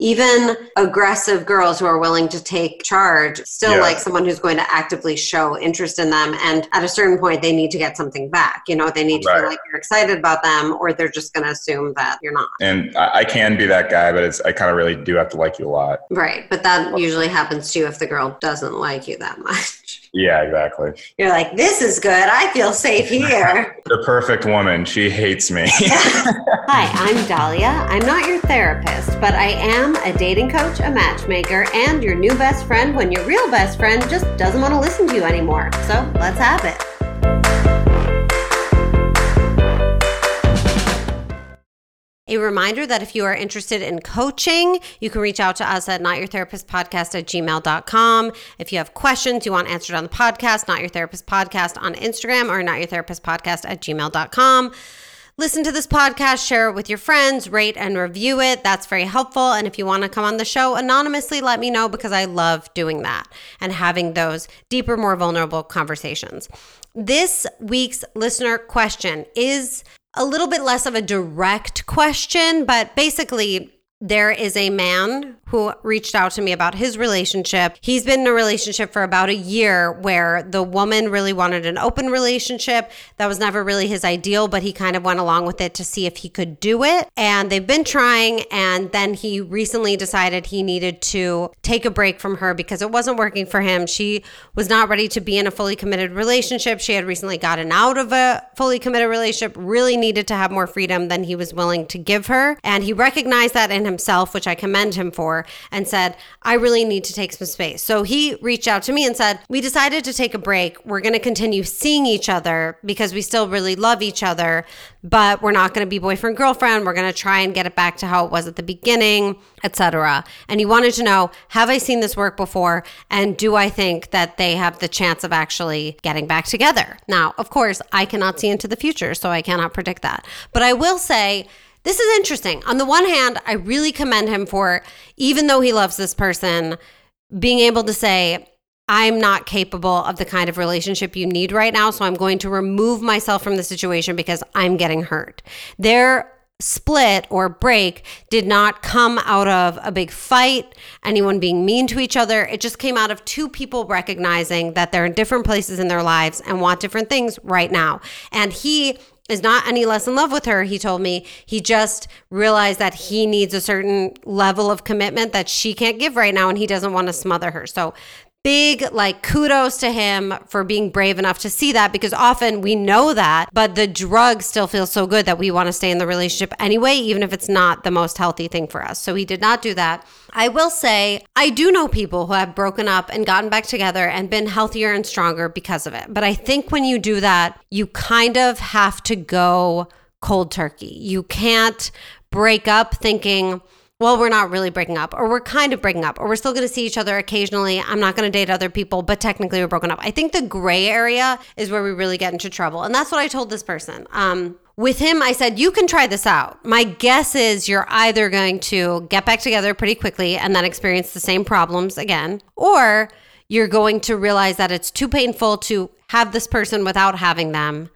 even aggressive girls who are willing to take charge still Yeah. like someone who's going to actively show interest in them. And at a certain point, they need to get something back. You know, they need to Right. feel like you're excited about them, or they're just going to assume that you're not. And I, I can be that guy, but it's I kind of really do have to like you a lot. Right. But that usually happens too if the girl doesn't like you that much. Yeah, exactly. You're like, this is good. I feel safe here. The perfect woman. She hates me. Hi, I'm Dahlia. I'm not your therapist, but I am a dating coach, a matchmaker, and your new best friend when your real best friend just doesn't want to listen to you anymore. So let's have it. A reminder that if you are interested in coaching, you can reach out to us at notyourtherapistpodcast at gmail.com. If you have questions you want answered on the podcast, Not Your Therapist Podcast on Instagram or notyourtherapistpodcast at gmail.com. Listen to this podcast, share it with your friends, rate and review it. That's very helpful. And if you want to come on the show anonymously, let me know because I love doing that and having those deeper, more vulnerable conversations. This week's listener question is a little bit less of a direct question, but basically, there is a man who reached out to me about his relationship. He's been in a relationship for about a year where the woman really wanted an open relationship. That was never really his ideal, but he kind of went along with it to see if he could do it. And they've been trying. And then he recently decided he needed to take a break from her because it wasn't working for him. She was not ready to be in a fully committed relationship. She had recently gotten out of a fully committed relationship, really needed to have more freedom than he was willing to give her. And he recognized that in himself, which I commend him for, and said, I really need to take some space. So he reached out to me and said, We decided to take a break. We're going to continue seeing each other because we still really love each other, but we're not going to be boyfriend girlfriend. We're going to try and get it back to how it was at the beginning, etc. And he wanted to know, have I seen this work before and do I think that they have the chance of actually getting back together? Now, of course, I cannot see into the future, so I cannot predict that. But I will say this is interesting. On the one hand, I really commend him for, even though he loves this person, being able to say, I'm not capable of the kind of relationship you need right now. So I'm going to remove myself from the situation because I'm getting hurt. Their split or break did not come out of a big fight, anyone being mean to each other. It just came out of two people recognizing that they're in different places in their lives and want different things right now. And he is not any less in love with her, he told me. He just realized that he needs a certain level of commitment that she can't give right now and he doesn't want to smother her. So big like kudos to him for being brave enough to see that because often we know that but the drug still feels so good that we want to stay in the relationship anyway even if it's not the most healthy thing for us. So he did not do that. I will say i do know people who have broken up and gotten back together and been healthier and stronger because of it. But i think when you do that you kind of have to go cold turkey. You can't break up thinking well, we're not really breaking up, or we're kind of breaking up, or we're still going to see each other occasionally. I'm not going to date other people, but technically we're broken up. I think the gray area is where we really get into trouble. And that's what I told this person. Um, with him, I said, you can try this out. My guess is you're either going to get back together pretty quickly and then experience the same problems again, or you're going to realize that it's too painful to have this person without having them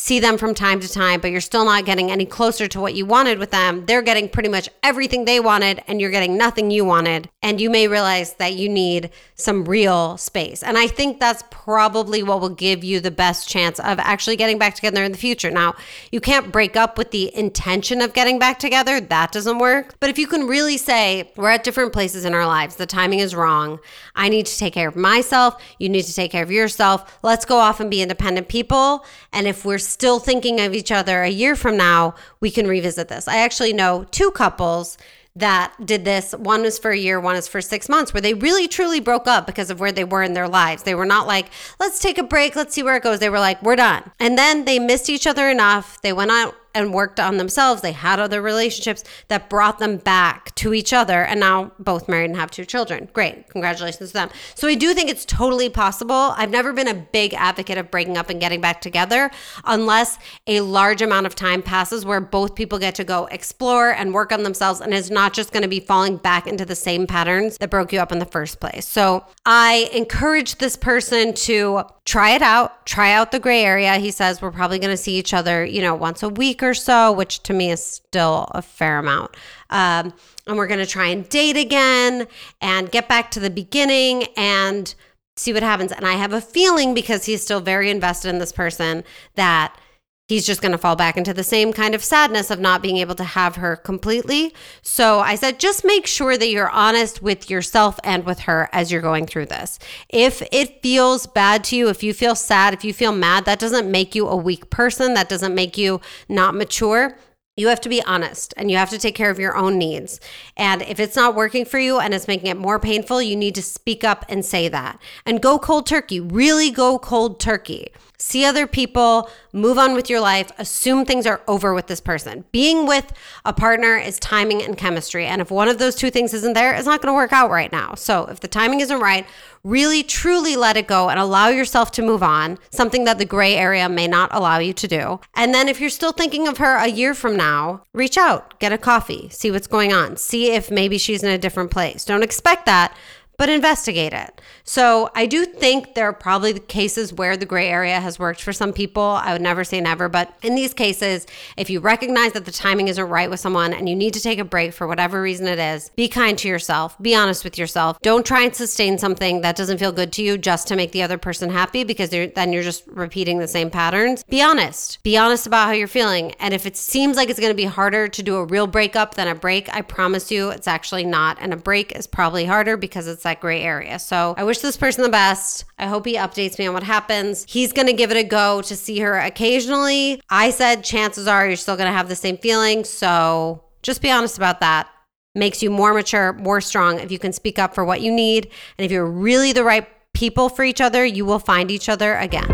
see them from time to time, but you're still not getting any closer to what you wanted with them. They're getting pretty much everything they wanted, and you're getting nothing you wanted. And you may realize that you need some real space. And I think that's probably what will give you the best chance of actually getting back together in the future. Now, you can't break up with the intention of getting back together, that doesn't work. But if you can really say, we're at different places in our lives, the timing is wrong. I need to take care of myself. You need to take care of yourself. Let's go off and be independent people. And if we're still thinking of each other a year from now, we can revisit this. I actually know two couples that did this. One was for a year, one is for six months, where they really truly broke up because of where they were in their lives. They were not like, let's take a break, let's see where it goes. They were like, we're done. And then they missed each other enough. They went out and worked on themselves. They had other relationships that brought them back to each other. And now both married and have two children. Great. Congratulations to them. So I do think it's totally possible. I've never been a big advocate of breaking up and getting back together unless a large amount of time passes where both people get to go explore and work on themselves and is not just going to be falling back into the same patterns that broke you up in the first place. So I encourage this person to try it out, try out the gray area. He says we're probably going to see each other, you know, once a week or or so, which to me is still a fair amount. Um, and we're going to try and date again and get back to the beginning and see what happens. And I have a feeling because he's still very invested in this person that he's just going to fall back into the same kind of sadness of not being able to have her completely. So I said, just make sure that you're honest with yourself and with her as you're going through this. If it feels bad to you, if you feel sad, if you feel mad, that doesn't make you a weak person. That doesn't make you not mature. You have to be honest and you have to take care of your own needs. And if it's not working for you and it's making it more painful, you need to speak up and say that. And go cold turkey, really go cold turkey. See other people, move on with your life, assume things are over with this person. Being with a partner is timing and chemistry. And if one of those two things isn't there, it's not going to work out right now. So if the timing isn't right, really truly let it go and allow yourself to move on, something that the gray area may not allow you to do. And then if you're still thinking of her a year from now, reach out, get a coffee, see what's going on, see if maybe she's in a different place. Don't expect that, but investigate it. So I do think there are probably cases where the gray area has worked for some people. I would never say never, but in these cases, if you recognize that the timing isn't right with someone and you need to take a break for whatever reason it is, be kind to yourself, be honest with yourself. Don't try and sustain something that doesn't feel good to you just to make the other person happy because then you're just repeating the same patterns. Be honest. Be honest about how you're feeling. And if it seems like it's going to be harder to do a real breakup than a break, I promise you it's actually not. And a break is probably harder because it's that gray area. So I wish this person the best. I hope he updates me on what happens. He's going to give it a go to see her occasionally. I said chances are you're still going to have the same feeling. So just be honest about that. Makes you more mature, more strong if you can speak up for what you need. And if you're really the right people for each other, you will find each other again.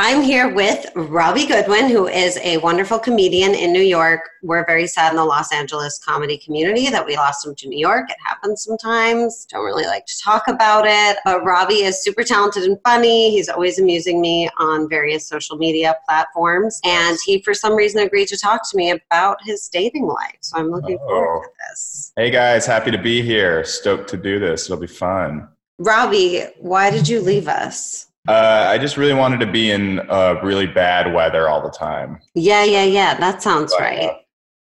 I'm here with Robbie Goodwin, who is a wonderful comedian in New York. We're very sad in the Los Angeles comedy community that we lost him to New York. It happens sometimes. Don't really like to talk about it. But Robbie is super talented and funny. He's always amusing me on various social media platforms. And he, for some reason, agreed to talk to me about his dating life. So I'm looking oh. forward to this. Hey guys, happy to be here. Stoked to do this. It'll be fun. Robbie, why did you leave us? Uh, I just really wanted to be in uh, really bad weather all the time. Yeah, yeah, yeah. That sounds but, right. Uh,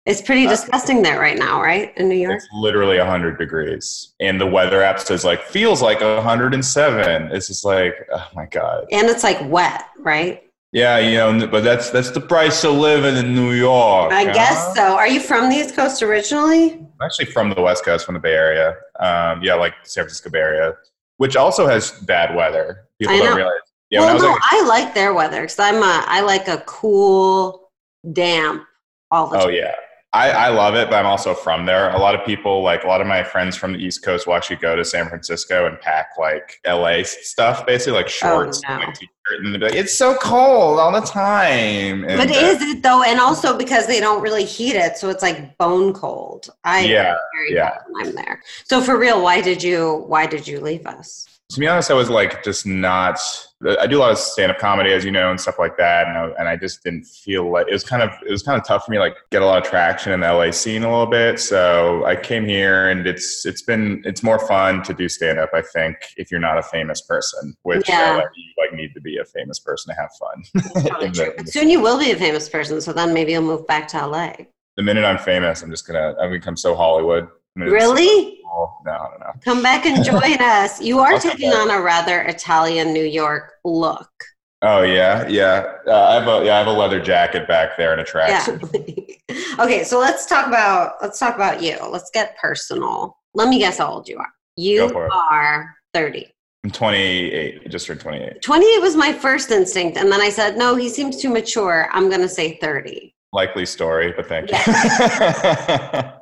it's pretty disgusting there right now, right? In New York? It's literally 100 degrees. And the weather app says, like, feels like 107. It's just like, oh my God. And it's like wet, right? Yeah, you know, but that's that's the price of living in New York. I huh? guess so. Are you from the East Coast originally? I'm actually from the West Coast, from the Bay Area. Um, yeah, like San Francisco Bay Area, which also has bad weather. People I don't know. realize. Yeah, well, no, like, I like their weather because I'm a, I like a cool, damp all the oh, time. Oh yeah, I, I love it, but I'm also from there. A lot of people, like a lot of my friends from the East Coast, will actually go to San Francisco and pack like LA stuff, basically like oh, shorts oh, no. and like t-shirt, and like, it's so cold all the time. And, but uh, is it though? And also because they don't really heat it, so it's like bone cold. I yeah, yeah. I'm there. So for real, why did you why did you leave us? to be honest, I was like just not. I do a lot of stand up comedy, as you know, and stuff like that, and I, and I just didn't feel like it was kind of it was kind of tough for me like get a lot of traction in the LA scene a little bit. So I came here, and it's it's been it's more fun to do stand up. I think if you're not a famous person, which yeah. uh, you like need to be a famous person to have fun. the, Soon you will be a famous person, so then maybe you'll move back to LA. The minute I'm famous, I'm just gonna I'm gonna become so Hollywood. Really? No, no, no. Come back and join us. You are taking on a rather Italian New York look. Oh yeah, yeah. Uh, I have a yeah, I have a leather jacket back there and a tracksuit. Yeah. okay, so let's talk about let's talk about you. Let's get personal. Let me guess how old you are. You are thirty. I'm 28. Just turned 28. 28 was my first instinct, and then I said, no, he seems too mature. I'm going to say 30. Likely story, but thank you.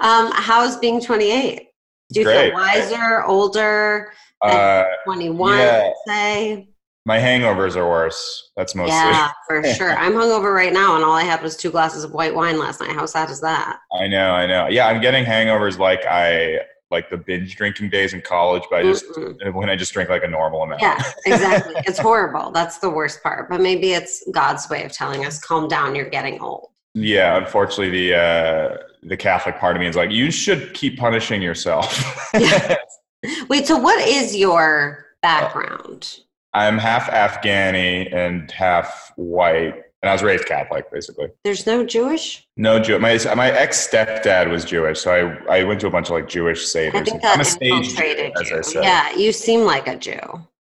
Um, how's being 28? Do you Great. feel wiser, older, uh, 21, yeah. say? My hangovers are worse. That's mostly. Yeah, for sure. I'm hungover right now, and all I had was two glasses of white wine last night. How sad is that? I know, I know. Yeah, I'm getting hangovers like I like the binge drinking days in college, but I just mm when I just drink like a normal amount. Yeah, exactly. it's horrible. That's the worst part. But maybe it's God's way of telling us, "Calm down. You're getting old." Yeah, unfortunately, the uh, the Catholic part of me is like, you should keep punishing yourself. yeah. Wait, so what is your background? I'm half Afghani and half white, and I was raised Catholic, basically. There's no Jewish. No Jew. My my ex stepdad was Jewish, so I I went to a bunch of like Jewish I seders. think that I'm a stage Jew, I you. said. Yeah, you seem like a Jew.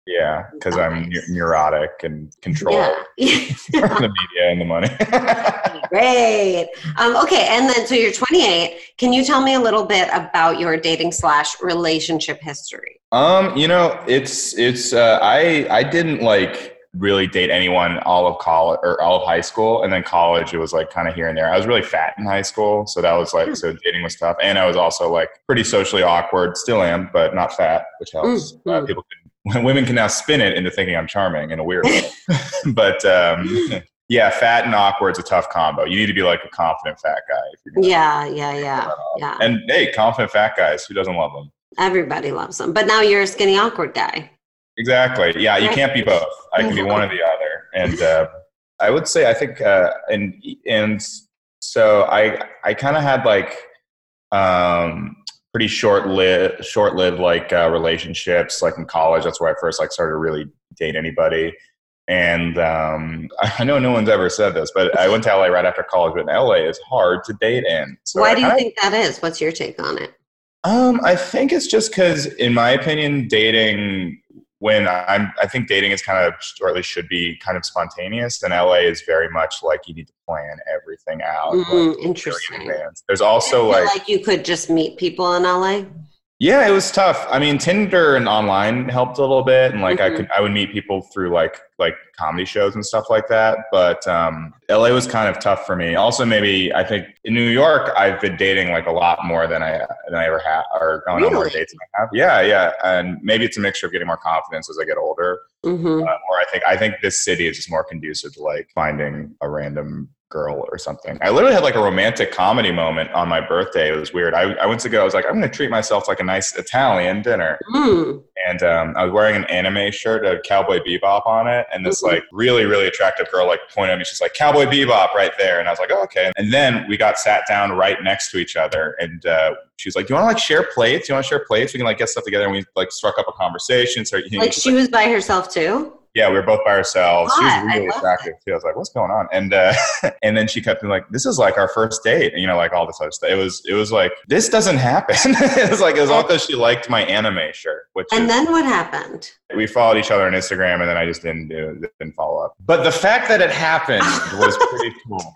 Yeah, because I'm neurotic and control Yeah. the media and the money. Great. Um, okay, and then so you're 28. Can you tell me a little bit about your dating slash relationship history? um, you know, it's it's uh, I I didn't like really date anyone all of college or all of high school, and then college it was like kind of here and there. I was really fat in high school, so that was Hmm. like so dating was tough, and I was also like pretty socially awkward. Still am, but not fat, which helps. Mm, Uh, people can, women can now spin it into thinking I'm charming in a weird way, but um, yeah, fat and awkward is a tough combo. You need to be like a confident fat guy. If you're Yeah, yeah, yeah, yeah. And hey, confident fat guys, who doesn't love them? Everybody loves them. But now you're a skinny, awkward guy. Exactly. Yeah, you can't be both. I can be one or the other. And uh, I would say I think uh, and and so I I kind of had like um pretty short lived short lived like uh, relationships like in college. That's where I first like started to really date anybody. And um, I know no one's ever said this, but I went to LA right after college. But in LA, it's hard to date in. So Why do you kinda- think that is? What's your take on it? Um, I think it's just because, in my opinion, dating when I'm, I think dating is kind of, or at least should be kind of spontaneous. And LA is very much like you need to plan everything out. Mm, in interesting. advance. There's also like, like you could just meet people in LA. Yeah, it was tough. I mean, Tinder and online helped a little bit, and like I Mhm. could, I would meet people through like like comedy shows and stuff like that. But um, LA was kind of tough for me. Also, maybe I think in New York, I've been dating like a lot more than I than I ever have, or going on more dates than I have. Yeah, yeah, and maybe it's a mixture of getting more confidence as I get older, hmm uh, or I think I think this city is just more conducive to like finding a random girl or something. I literally had like a romantic comedy moment on my birthday. It was weird. I, I went to go. I was like, I'm going to treat myself like a nice Italian dinner, Mm. and um, I was wearing an anime shirt, a Cowboy Bebop on it, and this Mhm. like really really attractive girl like pointed at me. She's like Cowboy Bebop right there, and I was like, oh, okay. And then we got sat down right next to each other, and uh, she was like, Do "You want to like share plates? You want to share plates? We can like get stuff together." And we like struck up a conversation. So Like she was by herself too. Yeah, we were both by ourselves. She was really attractive too. I was like, "What's going on?" And uh, and then she kept being like, "This is like our first date," and, you know, like all this other stuff. It was it was like this doesn't happen. it was like it was all because she liked my anime shirt, which And is, then what happened? we followed each other on Instagram, and then I just didn't do didn't follow up. But the fact that it happened was pretty cool.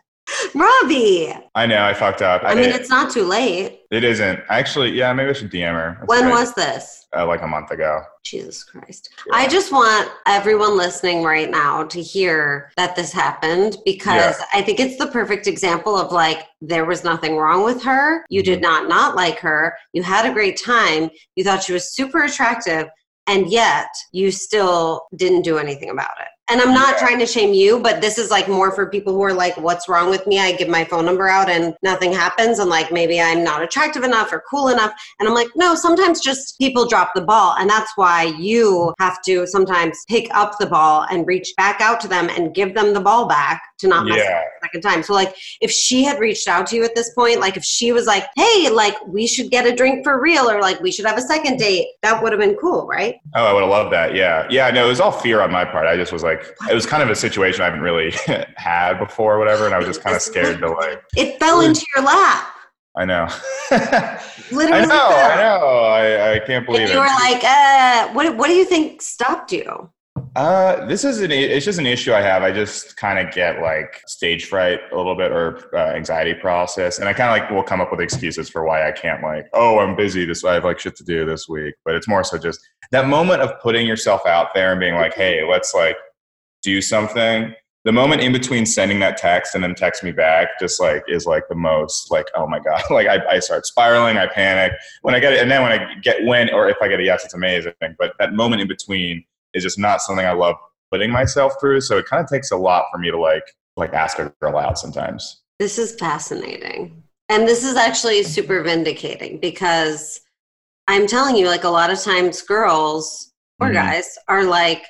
Robbie. I know I fucked up. I mean, it's not too late. it isn't actually. Yeah, maybe I should DM her. That's When was this? uh, like a month ago? Jesus Christ. Yeah. I just want everyone listening right now to hear that this happened because I think it's the perfect example of like, there was nothing wrong with her. You did Mhm. not not like her. You had a great time. You thought she was super attractive. And yet you still didn't do anything about it. And I'm not Yeah. trying to shame you, but this is like more for people who are like, what's wrong with me? I give my phone number out and nothing happens. And like, maybe I'm not attractive enough or cool enough. And I'm like, no, sometimes just people drop the ball. And that's why you have to sometimes pick up the ball and reach back out to them and give them the ball back to not mess Yeah. up the second time. So, like, if she had reached out to you at this point, like, if she was like, hey, like, we should get a drink for real, or like, we should have a second date, that would have been cool, right? Oh, I would have loved that. Yeah. Yeah. No, it was all fear on my part. I just was like, it was kind of a situation I haven't really had before or whatever. And I was just kind of scared to like, It fell into your lap. I know. Literally. I know. fell. I know. I, I can't believe And it. you were like, uh, what, what do you think stopped you? Uh, this is an, it's just an issue I have. I just kind of get like stage fright a little bit or uh, anxiety process. And I kind of like will come up with excuses for why I can't like, oh, I'm busy this, I have like shit to do this week. But it's more so just that moment of putting yourself out there and being like, hey, let's like do something. The moment in between sending that text and then text me back just like is like the most like, oh my God, like I, I start spiraling, I panic when I get it. And then when I get when, or if I get a yes, it's amazing. But that moment in between is just not something I love putting myself through. So it kind of takes a lot for me to like like ask a girl out sometimes. This is fascinating. And this is actually super vindicating because I'm telling you, like a lot of times girls or Mhm. guys are like,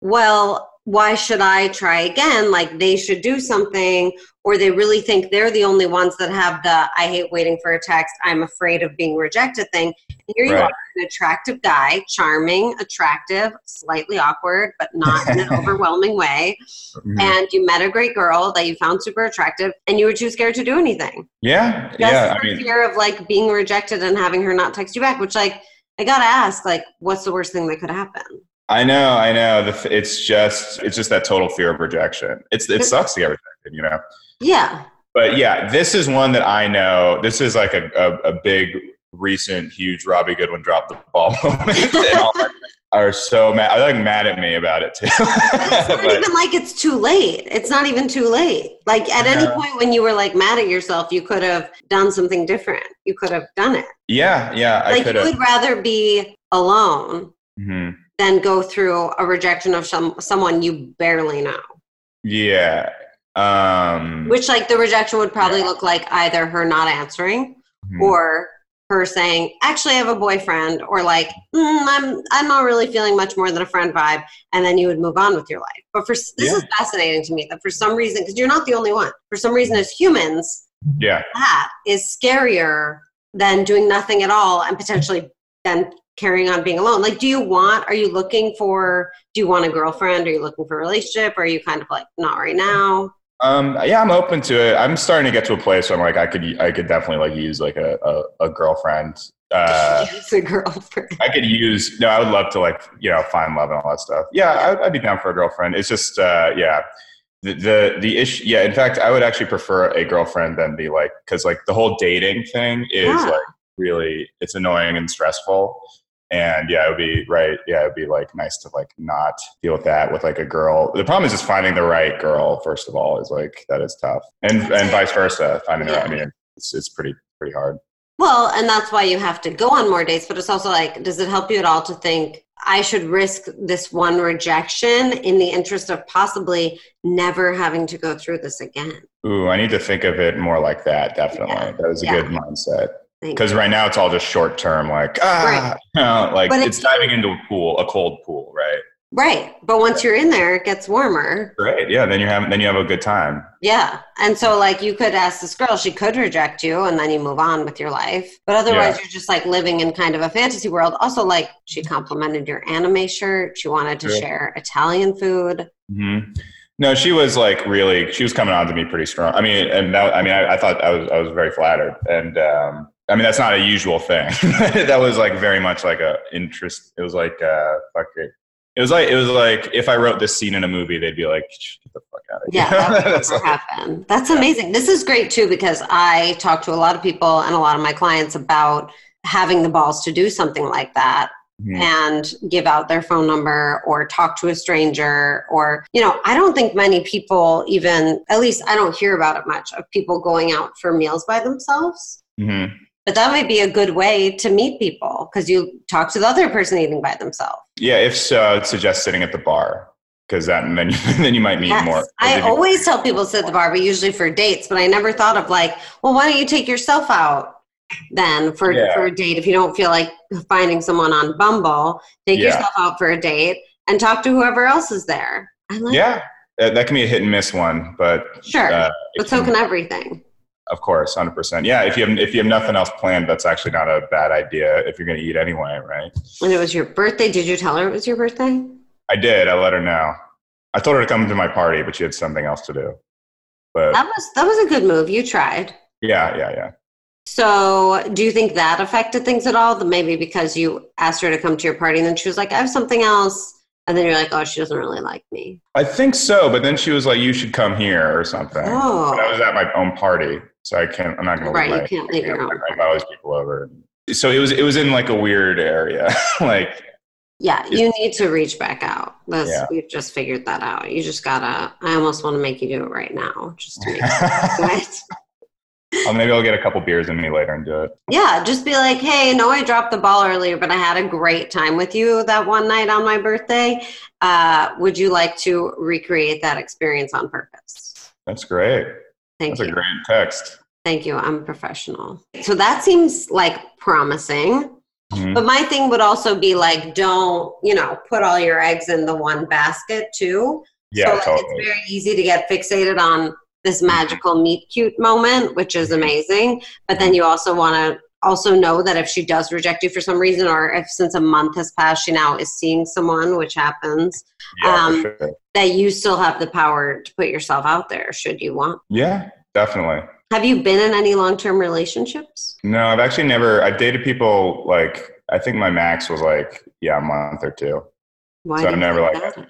well, why should I try again? Like they should do something, or they really think they're the only ones that have the I hate waiting for a text, I'm afraid of being rejected thing. And here you Right. are, an attractive guy, charming, attractive, slightly awkward, but not in an overwhelming way. Mhm. And you met a great girl that you found super attractive, and you were too scared to do anything. yeah, Just yeah. I mean, fear of like being rejected and having her not text you back, which like I gotta ask, like, what's the worst thing that could happen? I know, I know. It's just, it's just that total fear of rejection. It's, it sucks to get rejected, you know. Yeah. But yeah, this is one that I know. This is like a, a, a big, recent, huge Robbie Goodwin drop the ball moment. are so mad. Are like mad at me about it too. It's not But- even like it's too late. It's not even too late. Like at any point when you were like mad at yourself, you could have done something different. You could have done it. yeah, yeah, I Like you could would rather be alone Mhm. Than go through a rejection of some someone you barely know. Yeah. Um, Which like the rejection would probably Yeah. look like either her not answering mhm. or her saying, "Actually, I have a boyfriend," or like, mm, "I'm I'm not really feeling much more than a friend vibe," and then you would move on with your life. But for this Yeah. is fascinating to me that for some reason, because you're not the only one. For some reason, as humans, yeah. that is scarier than doing nothing at all and potentially then carrying on being alone. Like, do you want? Are you looking for? Do you want a girlfriend? Are you looking for a relationship? Or are you kind of like not right now? Um, yeah, I'm open to it. I'm starting to get to a place where I'm like, I could, I could definitely like use like a, a, a girlfriend. Uh, Use a girlfriend. I could use, no, I would love to like, you know, find love and all that stuff. Yeah, I'd, I'd be down for a girlfriend. It's just, uh, yeah, the, the, the issue. Yeah. In fact, I would actually prefer a girlfriend than be like, cause like the whole dating thing is Yeah. like really, it's annoying and stressful. And yeah, it would be right. Yeah, it'd be like nice to like not deal with that with like a girl. The problem is just finding the right girl. First of all, is like that is tough, and and vice versa. Finding the right. I mean, it's it's pretty pretty hard. Well, and that's why you have to go on more dates, but it's also like, does it help you at all to think I should risk this one rejection in the interest of possibly never having to go through this again? Ooh, I need to think of it more like that. Definitely, Yeah. that is a Yeah. good mindset. Because right now it's all just short term, like ah, know, like But it's it's- diving into a pool, a cold pool, right? Right. But once you're in there, it gets warmer. Right. yeah. Then you have then you have a good time. Yeah. And so, like, you could ask this girl, she could reject you, and then you move on with your life. But otherwise, Yeah. you're just like living in kind of a fantasy world. Also, like, she complimented your anime shirt. She wanted to share Italian food. hmm No, she was like really. She was coming on to me pretty strong. I mean, and that, I mean, I, I thought I was I was very flattered, and um, I mean that's not a usual thing. that was like very much like a interest. It was like uh, fuck it. It was like it was like if I wrote this scene in a movie, they'd be like, "Get the fuck out of here." Yeah, that That's like- happen. That's amazing. This is great too because I talk to a lot of people and a lot of my clients about having the balls to do something like that Mhm. and give out their phone number or talk to a stranger or you know i don't think many people even at least i don't hear about it much of people going out for meals by themselves Mhm. But that might be a good way to meet people because you talk to the other person eating by themselves Yeah, if so, I'd suggest sitting at the bar because that then you, then you might meet Yes. more. I if you- always tell people to sit at the bar, but usually for dates. But I never thought of like, well, why don't you take yourself out then for Yeah. for a date if you don't feel like finding someone on Bumble? Take Yeah. yourself out for a date and talk to whoever else is there. I like yeah, that, that can be a hit and miss one, but sure, uh, but so can- can everything. Of course, hundred percent. Yeah, if you have if you have nothing else planned, that's actually not a bad idea if you're going to eat anyway, right? When it was your birthday, did you tell her it was your birthday? I did. I let her know. I told her to come to my party, but she had something else to do. But That was that was a good move. You tried. yeah, yeah, yeah. So, do you think that affected things at all? Maybe because you asked her to come to your party and then she was like, I have something else. And then you're like, oh, she doesn't really like me. I think so. But then she was like, "You should come here" or something. Oh. But I was at my own party, so I can't. I'm not going to Right, you can't leave your own I these people over. So it was it was in like a weird area, like Yeah, you need to reach back out. That's, Yeah. We've just figured that out. You just gotta, I almost want to make you do it right now. Just to make it good. Well, maybe I'll get a couple beers in me later and do it. Yeah, just be like, hey, no, I dropped the ball earlier, but I had a great time with you that one night on my birthday. Uh, would you like to recreate that experience on purpose? That's great. Thank That's you. a great text. Thank you. I'm professional. So that seems like promising. Mhm. But my thing would also be like, don't, you know, put all your eggs in the one basket too. Yeah, so like, totally. it's very easy to get fixated on this mm-hmm. magical meet cute moment, which is mm-hmm. amazing. But then mm-hmm. you also want to also know that if she does reject you for some reason, or if since a month has passed, she now is seeing someone, which happens, Yeah, Um, sure. that you still have the power to put yourself out there should you want. Yeah, definitely. Have you been in any long term relationships? No, I've actually never. I've dated people like I think my max was like yeah a month or two. Why So I'm never like that?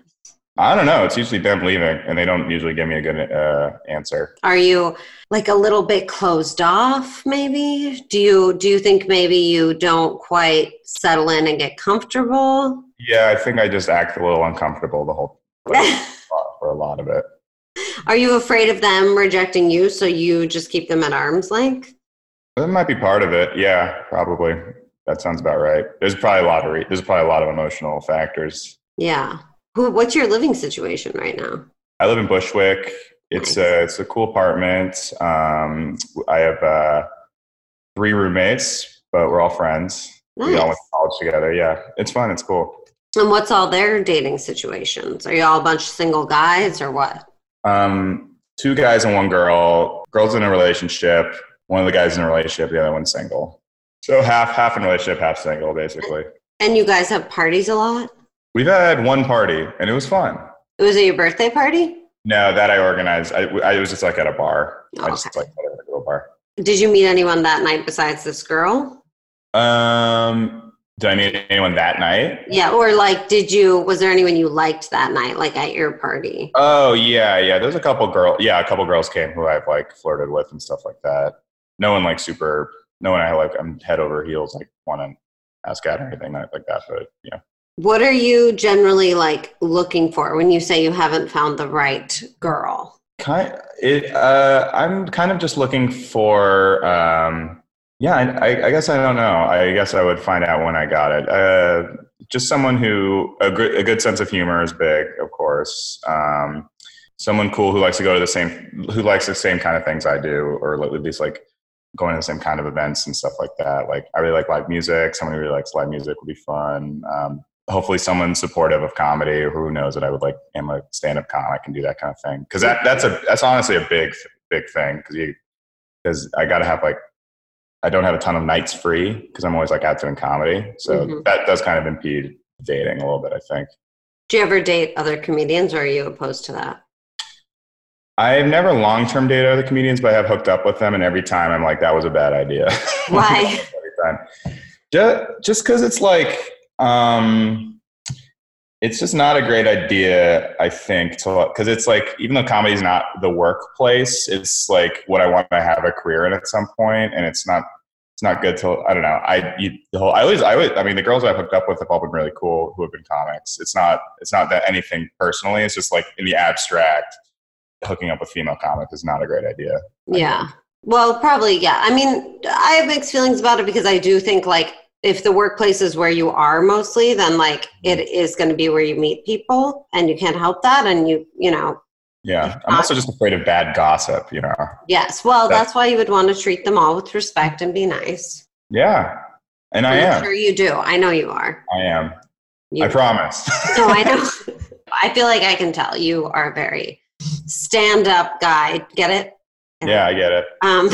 I don't know. It's usually them leaving, and they don't usually give me a good uh, answer. Are you like a little bit closed off maybe? Do you do you think maybe you don't quite settle in and get comfortable? Yeah, I think I just act a little uncomfortable the whole for a lot of it. Are you afraid of them rejecting you so you just keep them at arm's length? That might be part of it. Yeah, probably. That sounds about right. There's probably a lot of re- there's probably a lot of emotional factors. Yeah. Who what's your living situation right now? I live in Bushwick. It's Nice. a it's a cool apartment. Um, I have uh, three roommates, but we're all friends. We all went to college together. Yeah, it's fun. It's cool. And what's all their dating situations? Are you all a bunch of single guys or what? Um, two guys and one girl. Girl's in a relationship. One of the guys in a relationship. The other one's single. So half half in relationship, half single, basically. And you guys have parties a lot? We've had one party and it was fun. Was it your birthday party? No, that I organized. I, I was just like at a bar. I Oh, just like whatever, to a bar. Did you meet anyone that night besides this girl? Um, did I meet anyone that night? Yeah, or like, did you? Was there anyone you liked that night, like at your party? Oh yeah, yeah. There's a couple girl. Yeah, a couple girls came who I've like flirted with and stuff like that. No one like super. No one I like. I'm head over heels like want to ask out or anything like that. But yeah. What are you generally like looking for when you say you haven't found the right girl? Kind it. Uh, I'm kind of just looking for. Um, yeah, I, I, guess I don't know. I guess I would find out when I got it. Uh, just someone who a good a good sense of humor is big, of course. Um, someone cool who likes to go to the same who likes the same kind of things I do, or at least like going to the same kind of events and stuff like that. Like I really like live music. Someone who really likes live music would be fun. Um, hopefully someone supportive of comedy or who knows that I would like am a stand-up comic and do that kind of thing. Cause that, that's a, that's honestly a big, big thing. Cause you, cause I gotta have like, I don't have a ton of nights free cause I'm always like out doing comedy. So Mhm. that does kind of impede dating a little bit, I think. Do you ever date other comedians, or are you opposed to that? I've never long-term dated other comedians, but I have hooked up with them. And every time I'm like, that was a bad idea. Why? every time. Just, just cause it's like, um, it's just not a great idea, I think, to because it's like even though comedy is not the workplace, it's like what I want to have a career in at some point, and it's not it's not good to I don't know. I you, the whole I always I always I mean the girls I've hooked up with have all been really cool who have been comics. It's not it's not that anything personally. It's just like in the abstract, hooking up with female comic is not a great idea. Yeah. Well, probably, yeah. I mean, I have mixed feelings about it because I do think like if the workplace is where you are mostly, then like it mm-hmm. is going to be where you meet people and you can't help that. And you, you know, Yeah, I'm also just afraid of bad gossip. You know. yes. Well, That's- that's why you would want to treat them all with respect and be nice. Yeah, and I I'm am. sure you do. I know you are. I am. You, I promise. no, I know. I feel like I can tell you are a very stand up guy. Get it? Yeah, I get it. Um,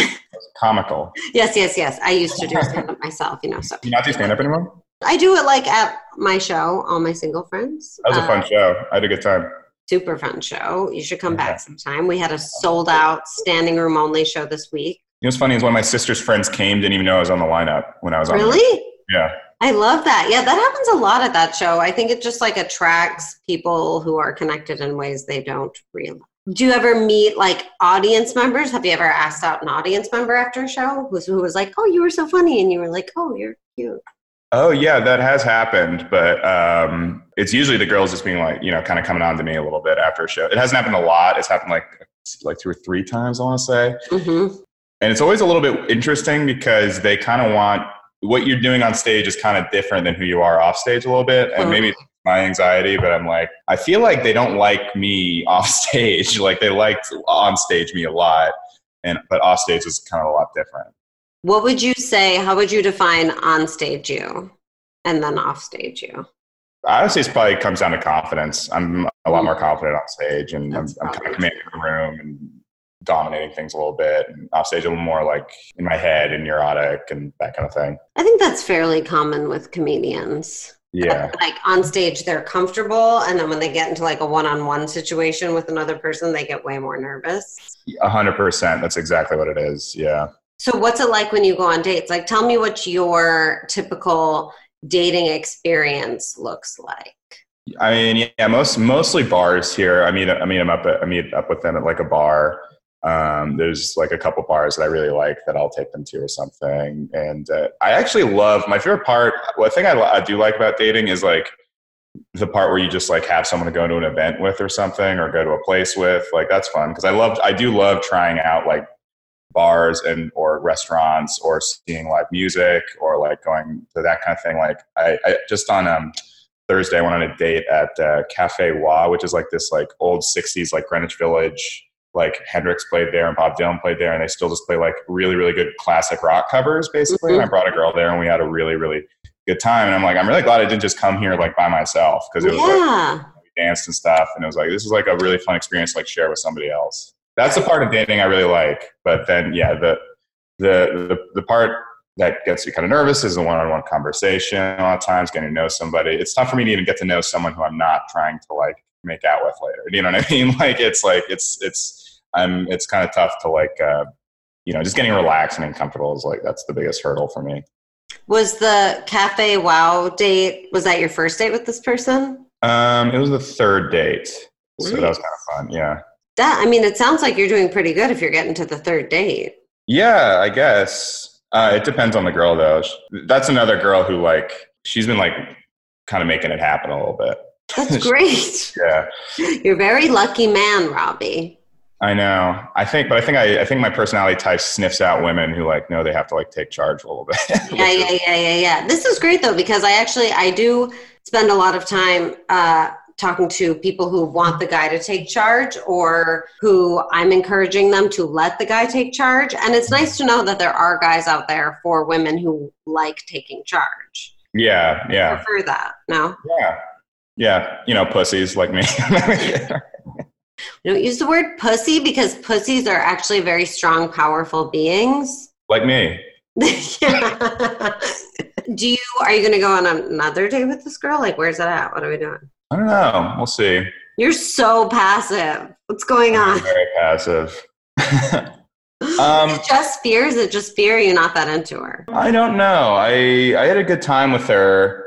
Comical. yes, yes, yes. I used to do stand up myself, you know, so you not do stand up anymore? I do it like at my show, All My Single Friends. That was a Uh, fun show. I had a good time. super fun show. You should come Yeah. back sometime. We had a sold out standing room only show this week. You know what's funny is one of my sister's friends came, didn't even know I was on the lineup when I was on. the- Really? Yeah. I love that. Yeah, that happens a lot at that show. I think it just like attracts people who are connected in ways they don't realize. Do you ever meet like audience members? Have you ever asked out an audience member after a show who was, who was like, "Oh, you were so funny," and you were like, "Oh, you're cute." Oh yeah, that has happened, but um, it's usually the girls just being like, you know, kind of coming on to me a little bit after a show. It hasn't happened a lot. It's happened like like two or three times, I want to say. hmm and it's always a little bit interesting because they kind of want what you're doing on stage is kind of different than who you are off stage a little bit and maybe it's my anxiety but i'm like i feel like they don't like me off stage like they liked on stage me a lot and but off stage is kind of a lot different What would you say? How would you define on stage you, and then off stage you? honestly it probably comes down to confidence i'm a lot more mm-hmm. confident on stage and i'm, I'm kind of commanding the room and dominating things a little bit. And off stage, a little more like in my head and neurotic and that kind of thing. I think that's fairly common with comedians. Yeah. Like on stage, they're comfortable. And then when they get into like a one on one situation with another person, they get way more nervous. A hundred percent. That's exactly what it is. Yeah. So, what's it like when you go on dates? Like, tell me what your typical dating experience looks like. I mean, yeah, most mostly bars here. I mean, I mean, I'm up. At, I meet up with them at like a bar. Um, there's like a couple bars that I really like that I'll take them to or something. And uh, I actually love my favorite part. One thing I, I do like about dating is like the part where you just like have someone to go to an event with or something or go to a place with. Like that's fun because I love. I do love trying out like bars and or restaurants or seeing live music or like going to that kind of thing. Like I, I just on um, Thursday I went on a date at uh, Cafe Wha, which is like this like old '60s like Greenwich Village. Like Hendrix played there and Bob Dylan played there, and they still just play like really really good classic rock covers basically. Mm-hmm. And I brought a girl there, and we had a really really good time. And I'm like, I'm really glad I didn't just come here like by myself because it was yeah. like we danced and stuff, and it was like this is like a really fun experience like share with somebody else that's the part of dating I really like. But then, yeah, the the the, the part that gets me kind of nervous is the one-on-one conversation. A lot of times, getting to know somebody. It's tough for me to even get to know someone who I'm not trying to like make out with later. You know what I mean? Like it's like it's it's I'm it's kind of tough to like uh, you know just getting relaxed and comfortable is like that's the biggest hurdle for me. Was the Cafe Wha date? Was that your first date with this person? Um, it was the third date, so that was kind of fun. Yeah that i mean it sounds like you're doing pretty good if you're getting to the third date yeah i guess uh, it depends on the girl though that's another girl who like she's been like kind of making it happen a little bit that's great yeah you're a very lucky man robbie I know. I think, but I think I, I think my personality type sniffs out women who like know they have to like take charge a little bit. yeah, yeah, yeah, yeah, yeah. This is great though because I actually I do spend a lot of time uh, talking to people who want the guy to take charge or who I'm encouraging them to let the guy take charge. And it's nice to know that there are guys out there for women who like taking charge. Yeah, yeah. I prefer that. No? Yeah. Yeah. You know, pussies like me. don't use the word pussy because pussies are actually very strong, powerful beings. Like me. Do you are you gonna go on another date with this girl? Like where's that at? What are we doing? I don't know. We'll see. You're so passive. What's going on? I'm very passive. um, just fear? Is it just fear? You're not that into her. I don't know. I I had a good time with her,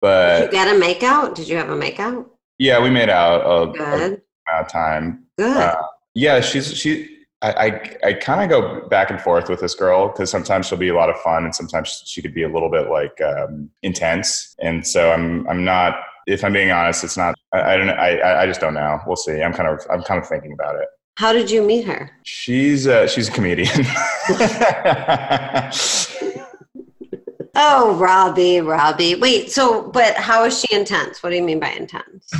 but Did you get a makeout? Did you have a makeout? Yeah, we made out a, good. a amount of time. Good. Uh, yeah, she's she. I, I, I kind of go back and forth with this girl because sometimes she'll be a lot of fun and sometimes she could be a little bit like um, intense. And so I'm I'm not if I'm being honest, it's not. I, I don't. I I just don't know. We'll see. I'm kind of. I'm kind of thinking about it. How did you meet her? She's uh, she's a comedian. oh, Robbie, Robbie. Wait. So, but how is she intense? What do you mean by intense?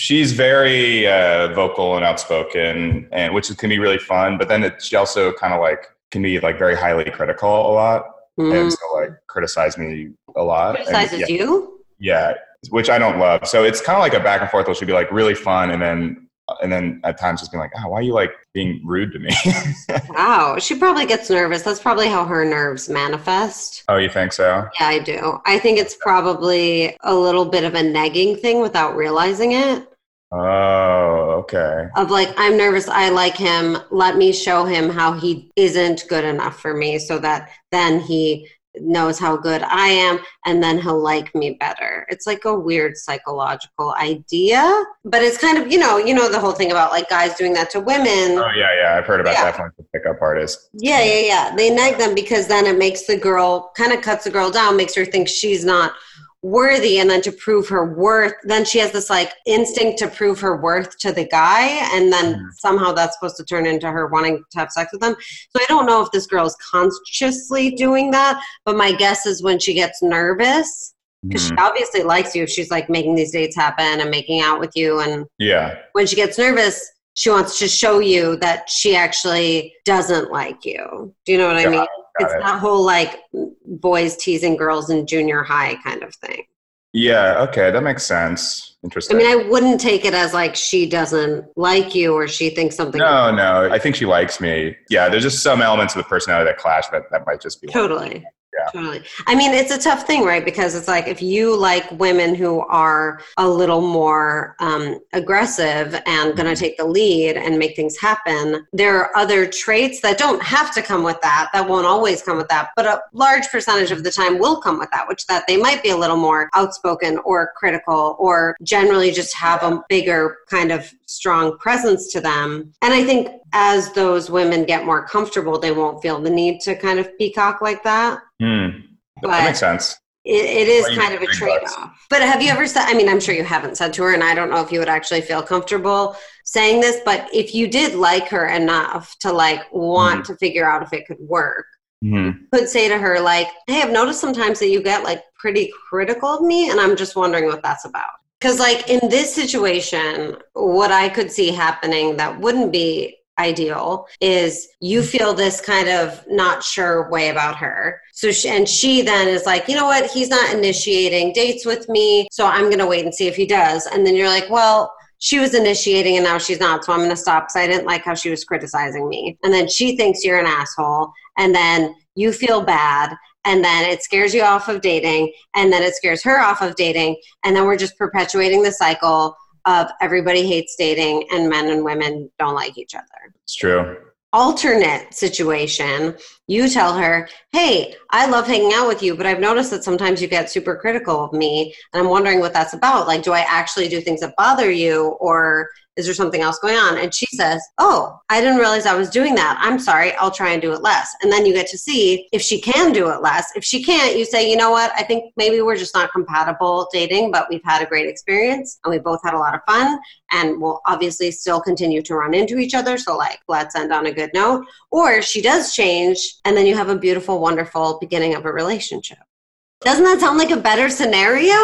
She's very uh, vocal and outspoken, and which can be really fun. But then it, she also kind of like can be like very highly critical a lot, mm. and so like criticize me a lot. Criticizes and, yeah, you? Yeah, which I don't love. So it's kind of like a back and forth, which should be like really fun, and then and then at times just being like, oh, why are you like being rude to me? wow, she probably gets nervous. That's probably how her nerves manifest. Oh, you think so? Yeah, I do. I think it's probably a little bit of a nagging thing without realizing it. Oh, okay. Of like, I'm nervous. I like him. Let me show him how he isn't good enough for me so that then he knows how good I am and then he'll like me better. It's like a weird psychological idea, but it's kind of, you know, you know the whole thing about like guys doing that to women. Oh yeah, yeah, I've heard about yeah. that from the pickup artists. Yeah, yeah, yeah. They nag them because then it makes the girl kind of cuts the girl down, makes her think she's not worthy and then to prove her worth then she has this like instinct to prove her worth to the guy and then mm. somehow that's supposed to turn into her wanting to have sex with him so i don't know if this girl is consciously doing that but my guess is when she gets nervous because mm. she obviously likes you if she's like making these dates happen and making out with you and yeah when she gets nervous she wants to show you that she actually doesn't like you do you know what i mean it's it. that whole like boys teasing girls in junior high kind of thing. Yeah, okay, that makes sense. Interesting. I mean, I wouldn't take it as like she doesn't like you or she thinks something. no, no, I think she likes me. Yeah, there's just some elements of the personality that clash that that might just be. Totally. Yeah. Totally. I mean, it's a tough thing, right? Because it's like if you like women who are a little more um, aggressive and going to take the lead and make things happen, there are other traits that don't have to come with that, that won't always come with that, but a large percentage of the time will come with that, which that they might be a little more outspoken or critical or generally just have a bigger kind of strong presence to them. And I think as those women get more comfortable, they won't feel the need to kind of peacock like that. Hmm. But- that makes sense. It, it is kind of a trade off. But have you ever said, I mean, I'm sure you haven't said to her, and I don't know if you would actually feel comfortable saying this, but if you did like her enough to like want Mm-hmm. to figure out if it could work, hmm could say to her, like, hey, I've noticed sometimes that you get like pretty critical of me, and I'm just wondering what that's about. Because, like, in this situation, what I could see happening that wouldn't be ideal is you mm-hmm. feel this kind of not sure way about her. So, she, and she then is like, you know what? He's not initiating dates with me. So I'm going to wait and see if he does. And then you're like, well, she was initiating and now she's not. So I'm going to stop because I didn't like how she was criticizing me. And then she thinks you're an asshole. And then you feel bad. And then it scares you off of dating. And then it scares her off of dating. And then we're just perpetuating the cycle of everybody hates dating and men and women don't like each other It's true. alternate situation, you tell her, Hey, I love hanging out with you, but I've noticed that sometimes you get super critical of me. And I'm wondering what that's about. Like, do I actually do things that bother you, or is there something else going on? And she says, Oh, I didn't realize I was doing that. I'm sorry. I'll try and do it less. And then you get to see if she can do it less. If she can't, you say, You know what? I think maybe we're just not compatible dating, but we've had a great experience and we both had a lot of fun and we'll obviously still continue to run into each other. So, like, let's end on a good note. Or she does change, and then you have a beautiful, wonderful beginning of a relationship. Doesn't that sound like a better scenario?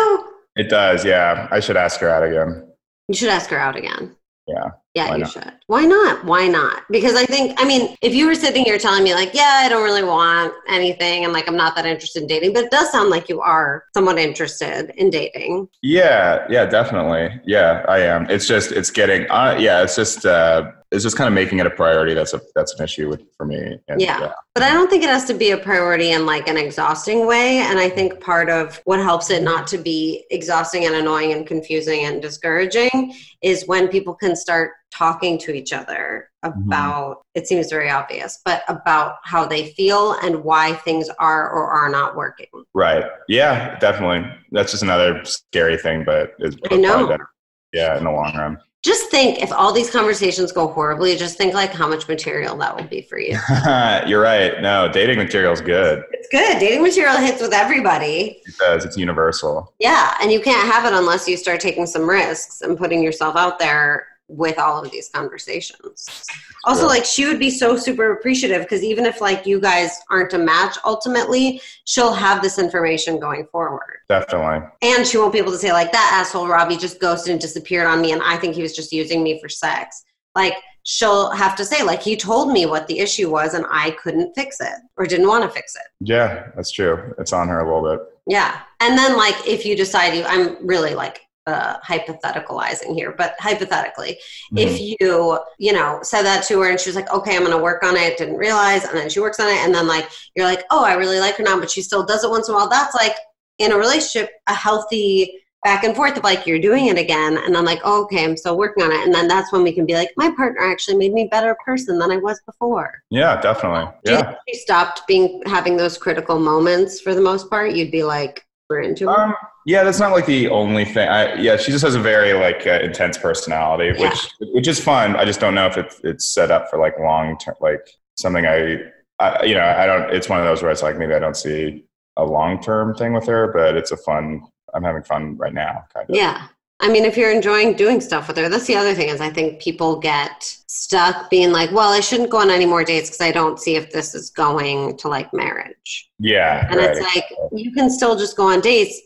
It does. Yeah, I should ask her out again. You should ask her out again. Yeah. Yeah, you not? should. Why not? Why not? Because I think, I mean, if you were sitting here telling me, like, yeah, I don't really want anything and like I'm not that interested in dating, but it does sound like you are somewhat interested in dating. Yeah, yeah, definitely. Yeah, I am. It's just it's getting uh, yeah, it's just uh it's just kind of making it a priority that's a that's an issue with for me. And, Yeah. But I don't think it has to be a priority in like an exhausting way. And I think part of what helps it not to be exhausting and annoying and confusing and discouraging is when people can start talking to each other mm-hmm. about it seems very obvious, but about how they feel and why things are or are not working. Right. Yeah, definitely. That's just another scary thing, but it's I know. better. Yeah, in the long run. Just think if all these conversations go horribly, just think like how much material that will be for you. You're right. No, dating material is good. It's good. Dating material hits with everybody. It does. It's universal. Yeah, and you can't have it unless you start taking some risks and putting yourself out there with all of these conversations. Also, True. like she would be so super appreciative because even if like you guys aren't a match ultimately, she'll have this information going forward. Definitely. And she won't be able to say like that asshole Robbie just ghosted and disappeared on me and I think he was just using me for sex. Like she'll have to say like he told me what the issue was and I couldn't fix it or didn't want to fix it. Yeah, that's true. It's on her a little bit. Yeah. And then, like, if you decide you, I'm really like uh, hypotheticalizing here, but hypothetically, Mhm. if you, you know, said that to her and she was like, okay, I'm going to work on it, didn't realize, and then she works on it, and then, like, you're like, oh, I really like her now, but she still does it once in a while. That's like in a relationship, a healthy back and forth of like, you're doing it again. And I'm like, oh, okay, I'm still working on it. And then that's when we can be like, my partner actually made me a better person than I was before. yeah, definitely. Yeah. if she stopped being having those critical moments for the most part, you'd be like, we're. Um, yeah, that's not like the only thing. I, yeah, she just has a very like uh, intense personality, Yeah. which which is fun. I just don't know if it's it's set up for like long term, like something I, I, you know, I don't. It's one of those where it's like maybe I don't see a long term thing with her, but it's a fun. I'm having fun right now, kind of. Yeah. I mean, if you're enjoying doing stuff with her, that's the other thing is I think people get stuck being like, well, I shouldn't go on any more dates because I don't see if this is going to like marriage. Yeah, And right. it's like, you can still just go on dates,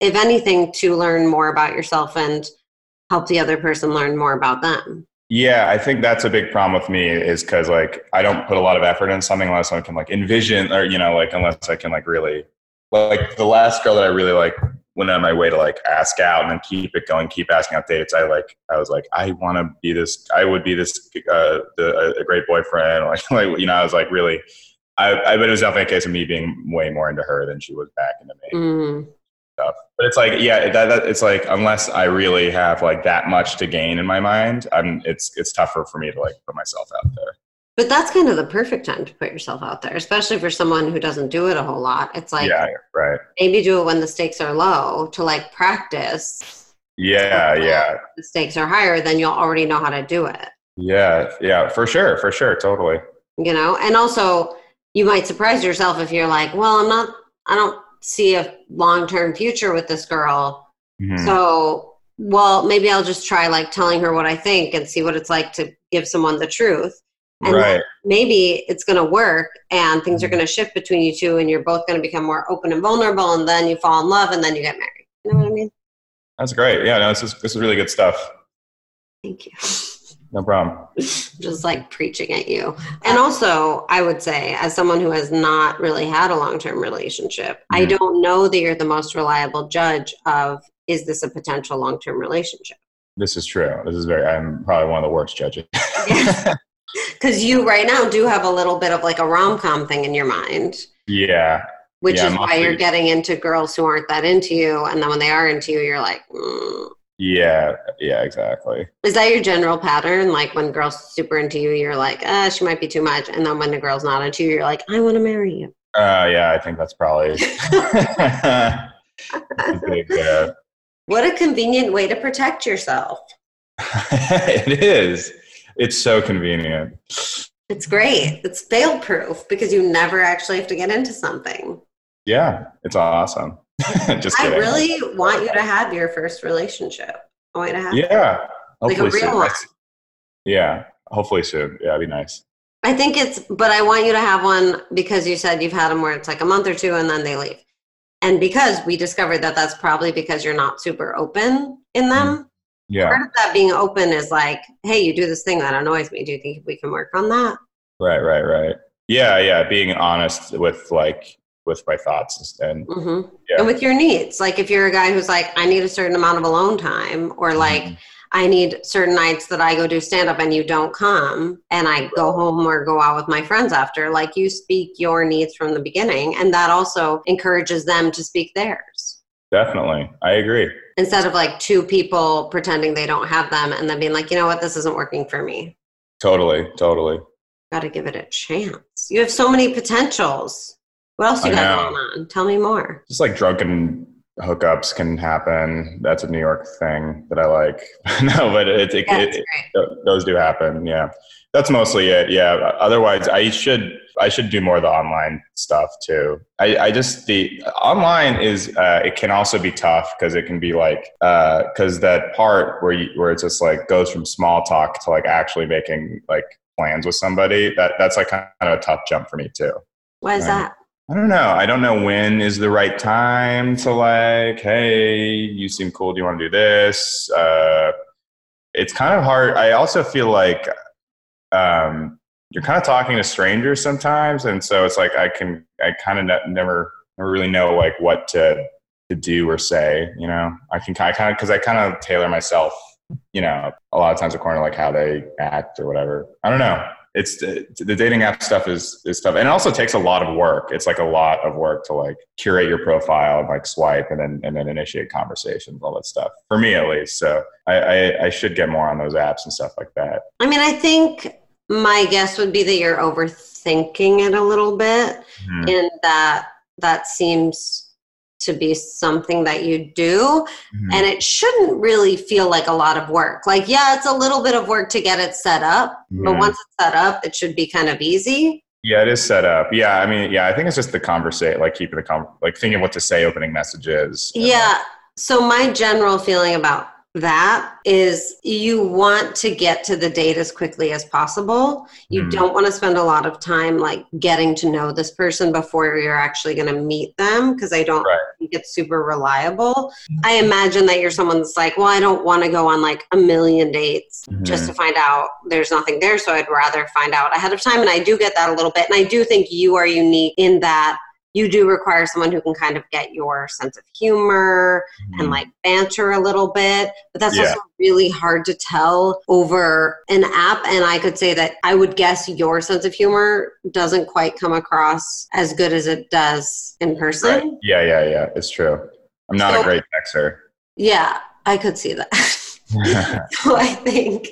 if anything, to learn more about yourself and help the other person learn more about them. Yeah, I think that's a big problem with me is because like I don't put a lot of effort in something unless I can like envision or you know like unless I can like really like the last girl that I really like went on my way to like ask out and then keep it going, keep asking out dates. I like, I was like, I want to be this. I would be this uh, the, a, great boyfriend. Like, like, you know, I was like really. I, I but it was definitely a case of me being way more into her than she was back into me. Mm. Stuff. But it's like, yeah, that, that, it's like unless I really have like that much to gain in my mind, I'm it's it's tougher for me to like put myself out there. But that's kind of the perfect time to put yourself out there, especially for someone who doesn't do it a whole lot. It's like, yeah, right. Maybe do it when the stakes are low to like practice. Yeah, yeah. The stakes are higher, then you'll already know how to do it. Yeah, yeah, for sure, for sure, totally. You know, and also you might surprise yourself if you're like, well, I'm not, I don't see a long term future with this girl. Mm-hmm. So, well, maybe I'll just try like telling her what I think and see what it's like to give someone the truth and right. maybe it's going to work and things are mm-hmm. going to shift between you two and you're both going to become more open and vulnerable and then you fall in love and then you get married. You know what i mean? That's great. Yeah no this is this is really good stuff. Thank you. No problem. Just like preaching at you. And also i would say as someone who has not really had a long-term relationship mm-hmm. i don't know that you're the most reliable judge of is this a potential long-term relationship? This is true. This is very i'm probably one of the worst judges because you right now do have a little bit of like a rom-com thing in your mind. Yeah. Which yeah, is why you're getting into girls who aren't that into you and then when they are into you you're like mm. yeah yeah exactly. Is that your general pattern? Like when girls super into you you're like ah she might be too much and then when the girl's not into you you're like i want to marry you. Uh yeah i think that's probably big, uh... what a convenient way to protect yourself. It is it's so convenient. It's great. It's fail proof because you never actually have to get into something. Yeah, it's awesome. Just kidding. I really want you to have your first relationship. I want you to have Yeah. Like a real soon. one. Yeah. Hopefully soon. Yeah, it'd be nice. I think it's but I want you to have one because you said you've had them where it's like a month or two and then they leave. And because we discovered that that's probably because you're not super open in them. Mm-hmm yeah. part of that being open is like, hey, you do this thing that annoys me. Do you think we can work on that? Right, right, right. Yeah, yeah. Being honest with like with my thoughts and mm-hmm. yeah. and with your needs. Like if you're a guy who's like, I need a certain amount of alone time, or like mm-hmm. I need certain nights that I go do stand up and you don't come, and I go home or go out with my friends after. Like you speak your needs from the beginning, and that also encourages them to speak theirs. Definitely, I agree instead of like two people pretending they don't have them and then being like, you know what, this isn't working for me. Totally, totally. Got to give it a chance. You have so many potentials. What else you I got know. going on? Tell me more. Just like drunken hookups can happen. That's a New York thing that I like. no, but it, it, it, it, those do happen. Yeah, that's mostly it. Yeah. Otherwise, I should I should do more of the online stuff too. I, I just the online is uh, it can also be tough because it can be like because uh, that part where you where it just like goes from small talk to like actually making like plans with somebody that that's like kind of a tough jump for me too. Why is that? I don't know. I don't know when is the right time to like, hey, you seem cool. Do you want to do this? Uh, it's kind of hard. I also feel like um, you're kind of talking to strangers sometimes, and so it's like I can I kind of ne- never never really know like what to to do or say. You know, I can kind of because I kind of tailor myself. You know, a lot of times according to like how they act or whatever. I don't know. It's the, the dating app stuff is is tough, and it also takes a lot of work. It's like a lot of work to like curate your profile and like swipe and then and then initiate conversations, all that stuff. For me, at least. So I, I, I should get more on those apps and stuff like that. I mean, I think my guess would be that you're overthinking it a little bit mm-hmm. in that that seems to be something that you do mm-hmm. and it shouldn't really feel like a lot of work like yeah it's a little bit of work to get it set up mm-hmm. but once it's set up it should be kind of easy yeah it is set up yeah i mean yeah i think it's just the conversation like keeping the com- like thinking what to say opening messages yeah so my general feeling about that is you want to get to the date as quickly as possible. You mm. don't want to spend a lot of time like getting to know this person before you're actually going to meet them because I don't right. think it's super reliable. I imagine that you're someone that's like, well, I don't want to go on like a million dates mm-hmm. just to find out there's nothing there. So I'd rather find out ahead of time. And I do get that a little bit. And I do think you are unique in that you do require someone who can kind of get your sense of humor mm-hmm. and like banter a little bit. But that's yeah. also really hard to tell over an app. And I could say that I would guess your sense of humor doesn't quite come across as good as it does in person. Right. Yeah, yeah, yeah. It's true. I'm not so, a great texter. Yeah, I could see that. so I think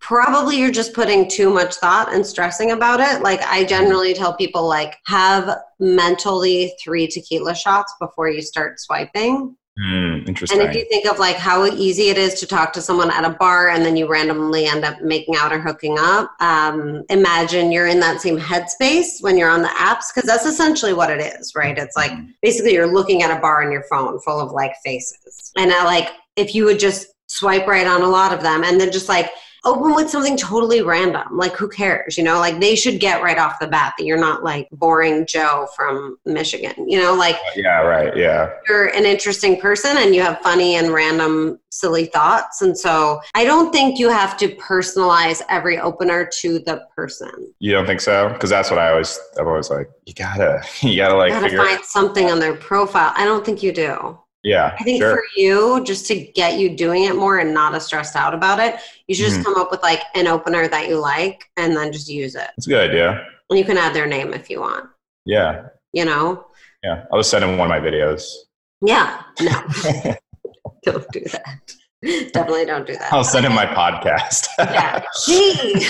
probably you're just putting too much thought and stressing about it. Like I generally tell people like have mentally 3 tequila shots before you start swiping. Mm, interesting. And if you think of like how easy it is to talk to someone at a bar and then you randomly end up making out or hooking up, um, imagine you're in that same headspace when you're on the apps because that's essentially what it is, right? It's like mm. basically you're looking at a bar on your phone full of like faces, and I like if you would just swipe right on a lot of them and then just like open with something totally random. Like, who cares? You know, like they should get right off the bat that you're not like boring Joe from Michigan. You know, like, uh, yeah, right. Yeah. You're an interesting person and you have funny and random, silly thoughts. And so I don't think you have to personalize every opener to the person. You don't think so? Because that's what I always, I'm always like, you gotta, you gotta like, you gotta find something on their profile. I don't think you do. Yeah. I think sure. for you, just to get you doing it more and not as stressed out about it, you should mm-hmm. just come up with like an opener that you like and then just use it. It's a good idea. And you can add their name if you want. Yeah. You know? Yeah. I'll just send them one of my videos. Yeah. No. don't do that. Definitely don't do that. I'll send him my podcast. yeah. Gee.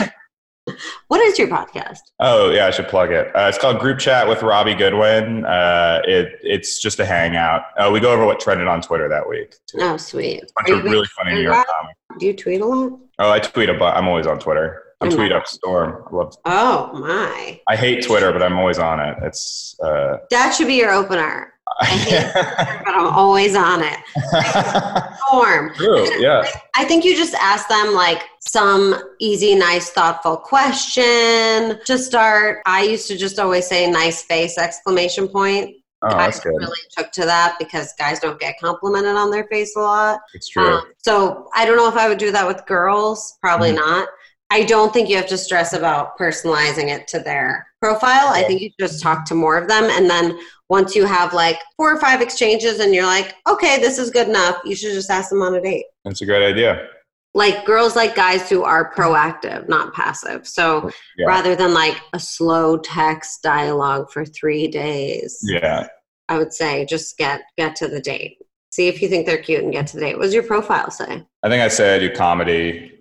What is your podcast? Oh yeah, I should plug it. Uh, it's called Group Chat with Robbie Goodwin. Uh, it it's just a hangout. Uh, we go over what trended on Twitter that week. Too. Oh, sweet. It's a bunch of really funny New York comics. Do you tweet a lot? Oh, I tweet a but I'm always on Twitter. I'm tweet up storm. I love. Oh my! I hate Twitter, but I'm always on it. It's uh, that should be your opener. I hate Twitter, but I'm always on it. Form. True. Yeah. I think you just ask them like some easy, nice, thoughtful question to start. I used to just always say "nice face!" exclamation point. Oh, guys really took to that because guys don't get complimented on their face a lot. It's true. Um, so I don't know if I would do that with girls. Probably mm not. I don't think you have to stress about personalizing it to their profile. I think you just talk to more of them. And then once you have like four or five exchanges and you're like, okay, this is good enough, you should just ask them on a date. That's a great idea. Like girls like guys who are proactive, not passive. So yeah. rather than like a slow text dialogue for three days. Yeah. I would say just get get to the date. See if you think they're cute and get to the date. What does your profile say? I think I say I do comedy.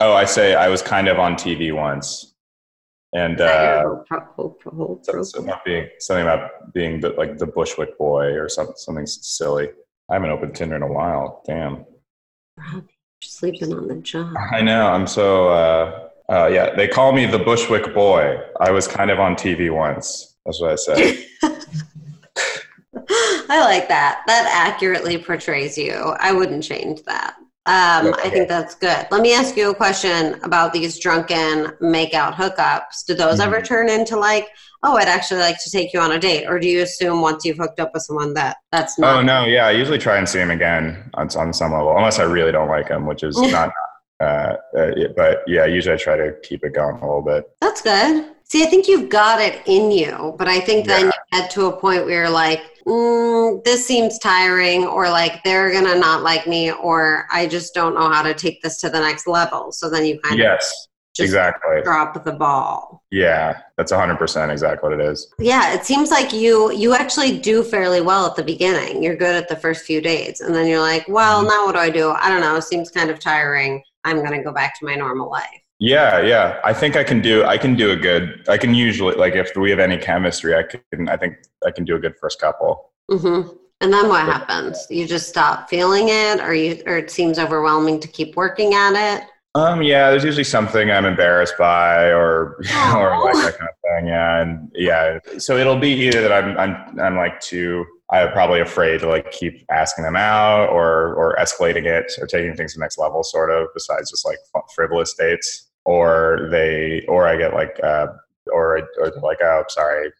Oh, I say I was kind of on TV once and uh, something about being something about being the, like the Bushwick boy or something something silly. I haven't opened Tinder in a while. Damn. sleeping on the job. I know. I'm so. Uh, uh, yeah, they call me the Bushwick boy. I was kind of on TV once. That's what I said. I like that. That accurately portrays you. I wouldn't change that. Um, I think that's good. Let me ask you a question about these drunken makeout hookups. Do those mm-hmm. ever turn into like, oh, I'd actually like to take you on a date, or do you assume once you've hooked up with someone that that's not? Oh no, yeah. I usually try and see him again on, on some level, unless I really don't like him, which is not. Uh, uh, but yeah, usually I try to keep it going a little bit. That's good. See, I think you've got it in you, but I think then yeah. you get to a point where you're like, mm, this seems tiring, or like they're gonna not like me, or I just don't know how to take this to the next level. So then you kind yes. of exactly. drop the ball. Yeah that's 100% exactly what it is. Yeah it seems like you you actually do fairly well at the beginning. You're good at the first few days. And then you're like well mm-hmm. now what do i do? I don't know. It seems kind of tiring. I'm going to go back to my normal life yeah, yeah. I think I can do. I can do a good. I can usually like if we have any chemistry, I can. I think I can do a good first couple. Mm-hmm. And then what happens? You just stop feeling it, or you, or it seems overwhelming to keep working at it. Um. Yeah. There's usually something I'm embarrassed by, or or like that kind of thing. Yeah. And yeah. So it'll be either that I'm I'm I'm like too I'm probably afraid to like keep asking them out or or escalating it or taking things to the next level, sort of. Besides just like frivolous dates or they or I get like uh, or or they're like, oh, sorry,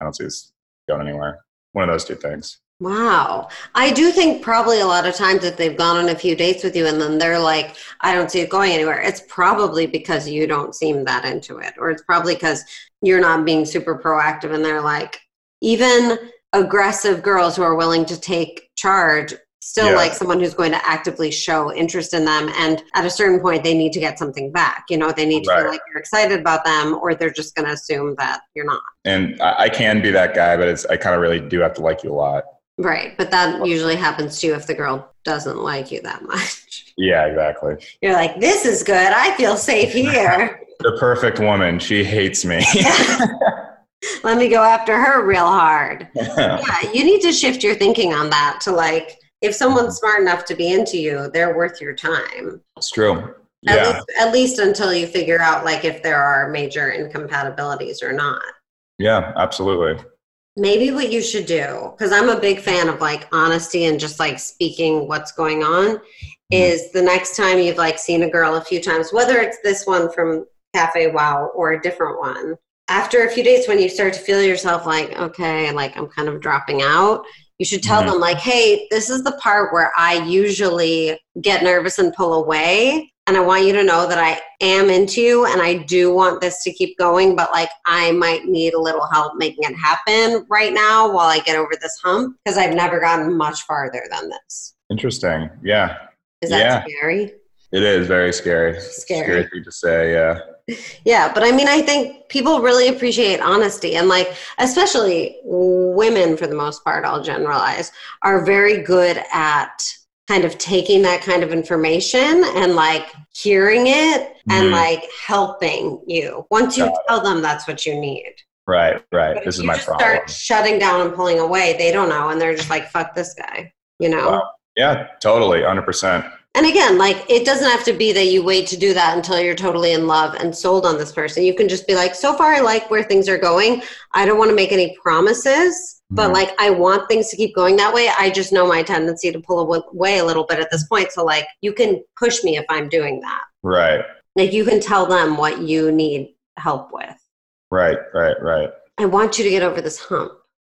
I don't see this going anywhere. One of those two things. Wow. I do think probably a lot of times if they've gone on a few dates with you and then they're like, I don't see it going anywhere, it's probably because you don't seem that into it. Or it's probably because you're not being super proactive and they're like, even aggressive girls who are willing to take charge still Yeah. like someone who's going to actively show interest in them and at a certain point they need to get something back you know they need to Right. feel like you're excited about them or they're just going to assume that you're not And I, I can be that guy, but it's I kind of really do have to like you a lot. right but that usually happens too if the girl doesn't like you that much Yeah, exactly. you're like this is good i feel safe here The perfect woman. She hates me. let me go after her real hard yeah you need to shift your thinking on that to like if someone's smart enough to be into you they're worth your time it's true. At, Yeah. least, at least until you figure out like if there are major incompatibilities or not. Yeah, absolutely. Maybe what you should do, because I'm a big fan of like honesty and just like speaking what's going on, mm-hmm. is the next time you've like seen a girl a few times, whether it's this one from Cafe Wha or a different one, after a few days when you start to feel yourself like, okay, like I'm kind of dropping out, you should tell them like, hey, this is the part where I usually get nervous and pull away. And I want you to know that I am into you and I do want this to keep going, but like I might need a little help making it happen right now while I get over this hump because I've never gotten much farther than this. Interesting. Yeah. Is that Yeah. scary? It is very scary. Scary. Scary thing to say, yeah. Yeah, but I mean, I think people really appreciate honesty, and like, especially women for the most part, I'll generalize, are very good at kind of taking that kind of information and like hearing it and Mhm. like helping you. Once you Got tell them that's what you need. Right, right. But This is you my just problem. Start shutting down and pulling away. They don't know, and they're just like, "Fuck this guy," you know. Wow. Yeah, totally. 100%. And again, like it doesn't have to be that you wait to do that until you're totally in love and sold on this person. You can just be like, so far I like where things are going. I don't want to make any promises, but Mhm. like I want things to keep going that way. I just know my tendency to pull away a little bit at this point. So like you can push me if I'm doing that. Right, Like you can tell them what you need help with. right, right, right. I want you to get over this hump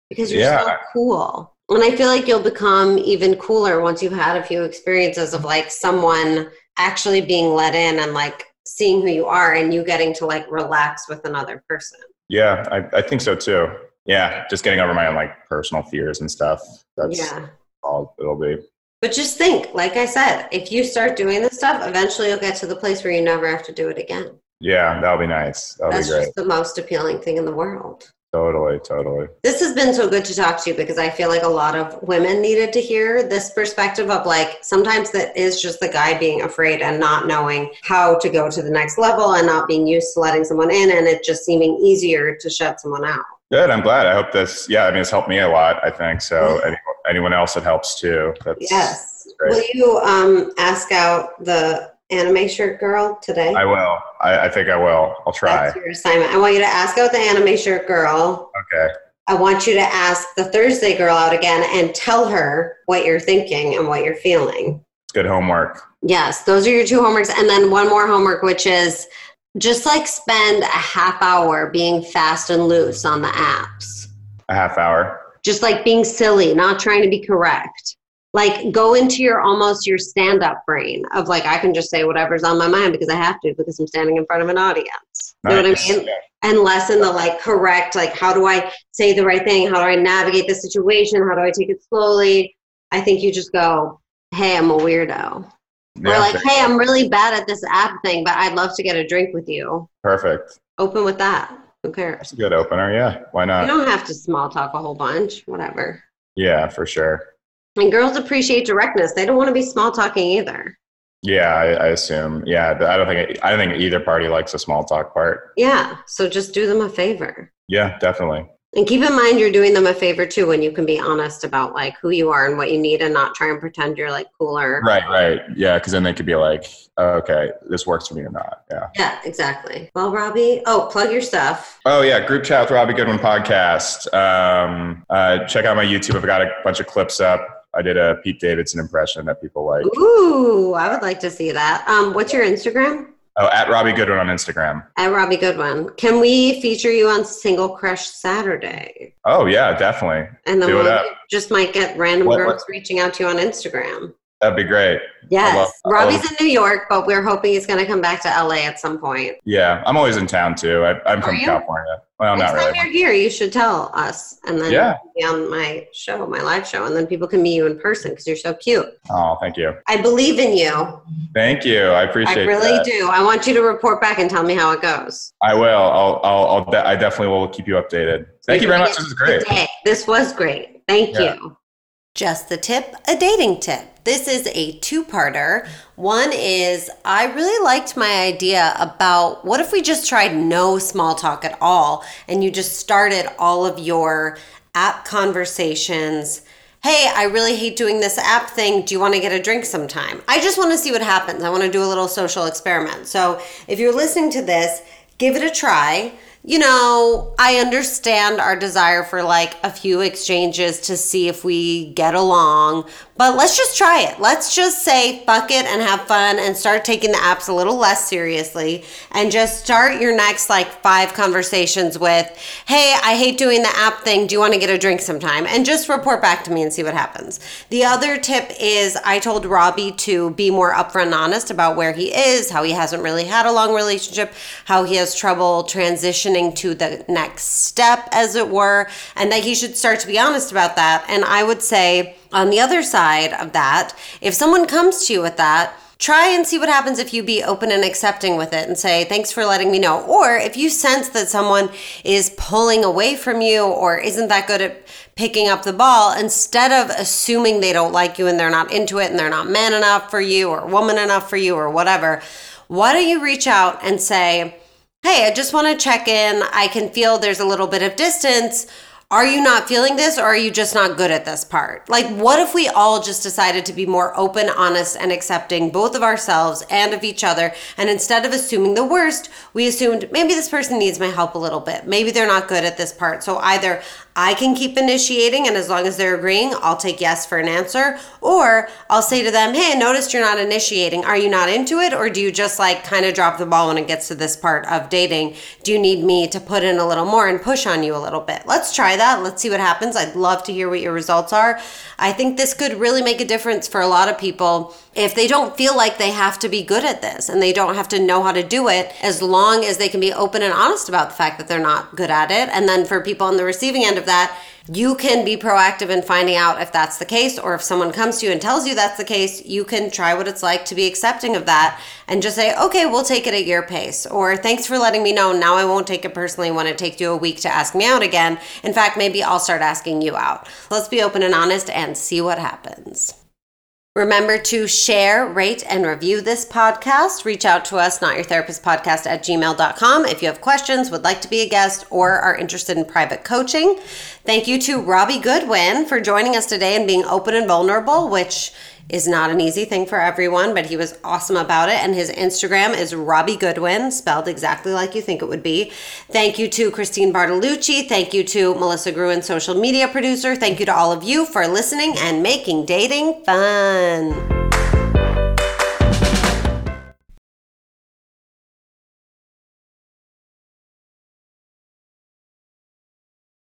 because you're so cool. And I feel like you'll become even cooler once you've had a few experiences of like someone actually being let in and like seeing who you are and you getting to like relax with another person. Yeah, I, I think so too. Yeah, just getting over my own like personal fears and stuff. That's yeah. all it'll be. But just think, like I said, if you start doing this stuff, eventually you'll get to the place where you never have to do it again. Yeah, that'll be nice. That'll That's be great. just the most appealing thing in the world. Totally, totally. This has been so good to talk to you because I feel like a lot of women needed to hear this perspective of like sometimes that is just the guy being afraid and not knowing how to go to the next level and not being used to letting someone in and it just seeming easier to shut someone out. Good. I'm glad. I hope this. Yeah, I mean, it's helped me a lot. I think so. Any, anyone else it helps too. That's Yes. great. Will you um, ask out the anime shirt girl today? I will. I, I think I will. I'll try. That's your assignment. I want you to ask out the anime shirt girl. Okay. I want you to ask the Thursday girl out again and tell her what you're thinking and what you're feeling. It's good homework. Yes, those are your two homeworks. And then one more homework, which is just like spend a half hour being fast and loose on the apps. A half hour. Just like being silly, not trying to be correct. Like go into your almost your stand up brain of like, I can just say whatever's on my mind because I have to because I'm standing in front of an audience. You know what I mean? And less in the like correct like how do i say the right thing how do i navigate the situation how do i take it slowly i think you just go hey i'm a weirdo or Yeah, like hey i'm really bad at this app thing but i'd love to get a drink with you Perfect. open with that who cares That's a good opener. Yeah. Why not? you don't have to small talk a whole bunch whatever Yeah, for sure. And girls appreciate directness they don't want to be small talking either Yeah, I, I assume. Yeah, I don't think I don't think either party likes a small talk part. yeah so just do them a favor Yeah, definitely. And keep in mind you're doing them a favor too when you can be honest about like who you are and what you need and not try and pretend you're like cooler. Right, right. Yeah, because then they could be like, oh, okay, this works for me or not. Yeah. Yeah, exactly. Well, Robbie, oh, plug your stuff. Oh yeah, group chat with Robbie Goodwin podcast. Um, uh, check out my YouTube. I've got a bunch of clips up. I did a Pete Davidson impression that people like. Ooh, I would like to see that. Um, what's your Instagram? Oh, at Robbie Goodwin on Instagram. At Robbie Goodwin. Can we feature you on Single Crush Saturday? Oh yeah, definitely. And then we'll up. just might get random What- girls what- reaching out to you on Instagram. That'd be great. Yes. Robbie's in New York, but we're hoping he's going to come back to LA at some point. Yeah, I'm always in town too. I, I'm from you? California. Well, Next not really. time you're here, you should tell us, and then Yeah. be on my show, my live show, and then people can meet you in person because you're so cute. Oh, thank you. I believe in you. Thank you. I appreciate I really that. do. I want you to report back and tell me how it goes. I will. I'll, I'll, I'll de- I definitely will keep you updated. Thank you very much. This is great. Today. This was great. Thank Yeah. you. Just the tip, a dating tip. This is a two parter. One is I really liked my idea about what if we just tried no small talk at all and you just started all of your app conversations. Hey, I really hate doing this app thing. Do you want to get a drink sometime? I just want to see what happens. I want to do a little social experiment. So if you're listening to this, give it a try you know, I understand our desire for like a few exchanges to see if we get along, but let's just try it. Let's just say fuck it and have fun and start taking the apps a little less seriously and just start your next like five conversations with, hey, I hate doing the app thing. Do you want to get a drink sometime? And just report back to me and see what happens. The other tip is I told Robbie to be more upfront and honest about where he is, how he hasn't really had a long relationship, how he has trouble transitioning to the next step, as it were, and that he should start to be honest about that. And I would say, on the other side of that, if someone comes to you with that, try and see what happens if you be open and accepting with it and say thanks for letting me know. Or if you sense that someone is pulling away from you or isn't that good at picking up the ball instead of assuming they don't like you and they're not into it and they're not man enough for you or woman enough for you or whatever why don't you reach out and say hey i just want to check in. I can feel there's a little bit of distance are you not feeling this or are you just not good at this part? Like, what if we all just decided to be more open, honest, and accepting both of ourselves and of each other? And instead of assuming the worst, we assumed maybe this person needs my help a little bit. Maybe they're not good at this part. So either I can keep initiating, and as long as they're agreeing, I'll take yes for an answer, or I'll say to them, hey, I noticed you're not initiating. Are you not into it? Or do you just like kind of drop the ball when it gets to this part of dating? Do you need me to put in a little more and push on you a little bit? Let's that. Let's see what happens. I'd love to hear what your results are. I think this could really make a difference for a lot of people if they don't feel like they have to be good at this and they don't have to know how to do it, as long as they can be open and honest about the fact that they're not good at it. And then for people on the receiving end of that, you can be proactive in finding out if that's the case, or if someone comes to you and tells you that's the case, you can try what it's like to be accepting of that and just say, okay, we'll take it at your pace. Or thanks for letting me know. Now I won't take it personally when it takes you a week to ask me out again. In fact, maybe I'll start asking you out. Let's be open and honest and see what happens. Remember to share, rate, and review this podcast. Reach out to us, notyourtherapistpodcast at gmail.com, if you have questions, would like to be a guest, or are interested in private coaching. Thank you to Robbie Goodwin for joining us today and being open and vulnerable, which is not an easy thing for everyone, but he was awesome about it. And his Instagram is Robbie Goodwin, spelled exactly like you think it would be. Thank you to Christine Bartolucci. Thank you to Melissa Gruen, social media producer. Thank you to all of you for listening and making dating fun.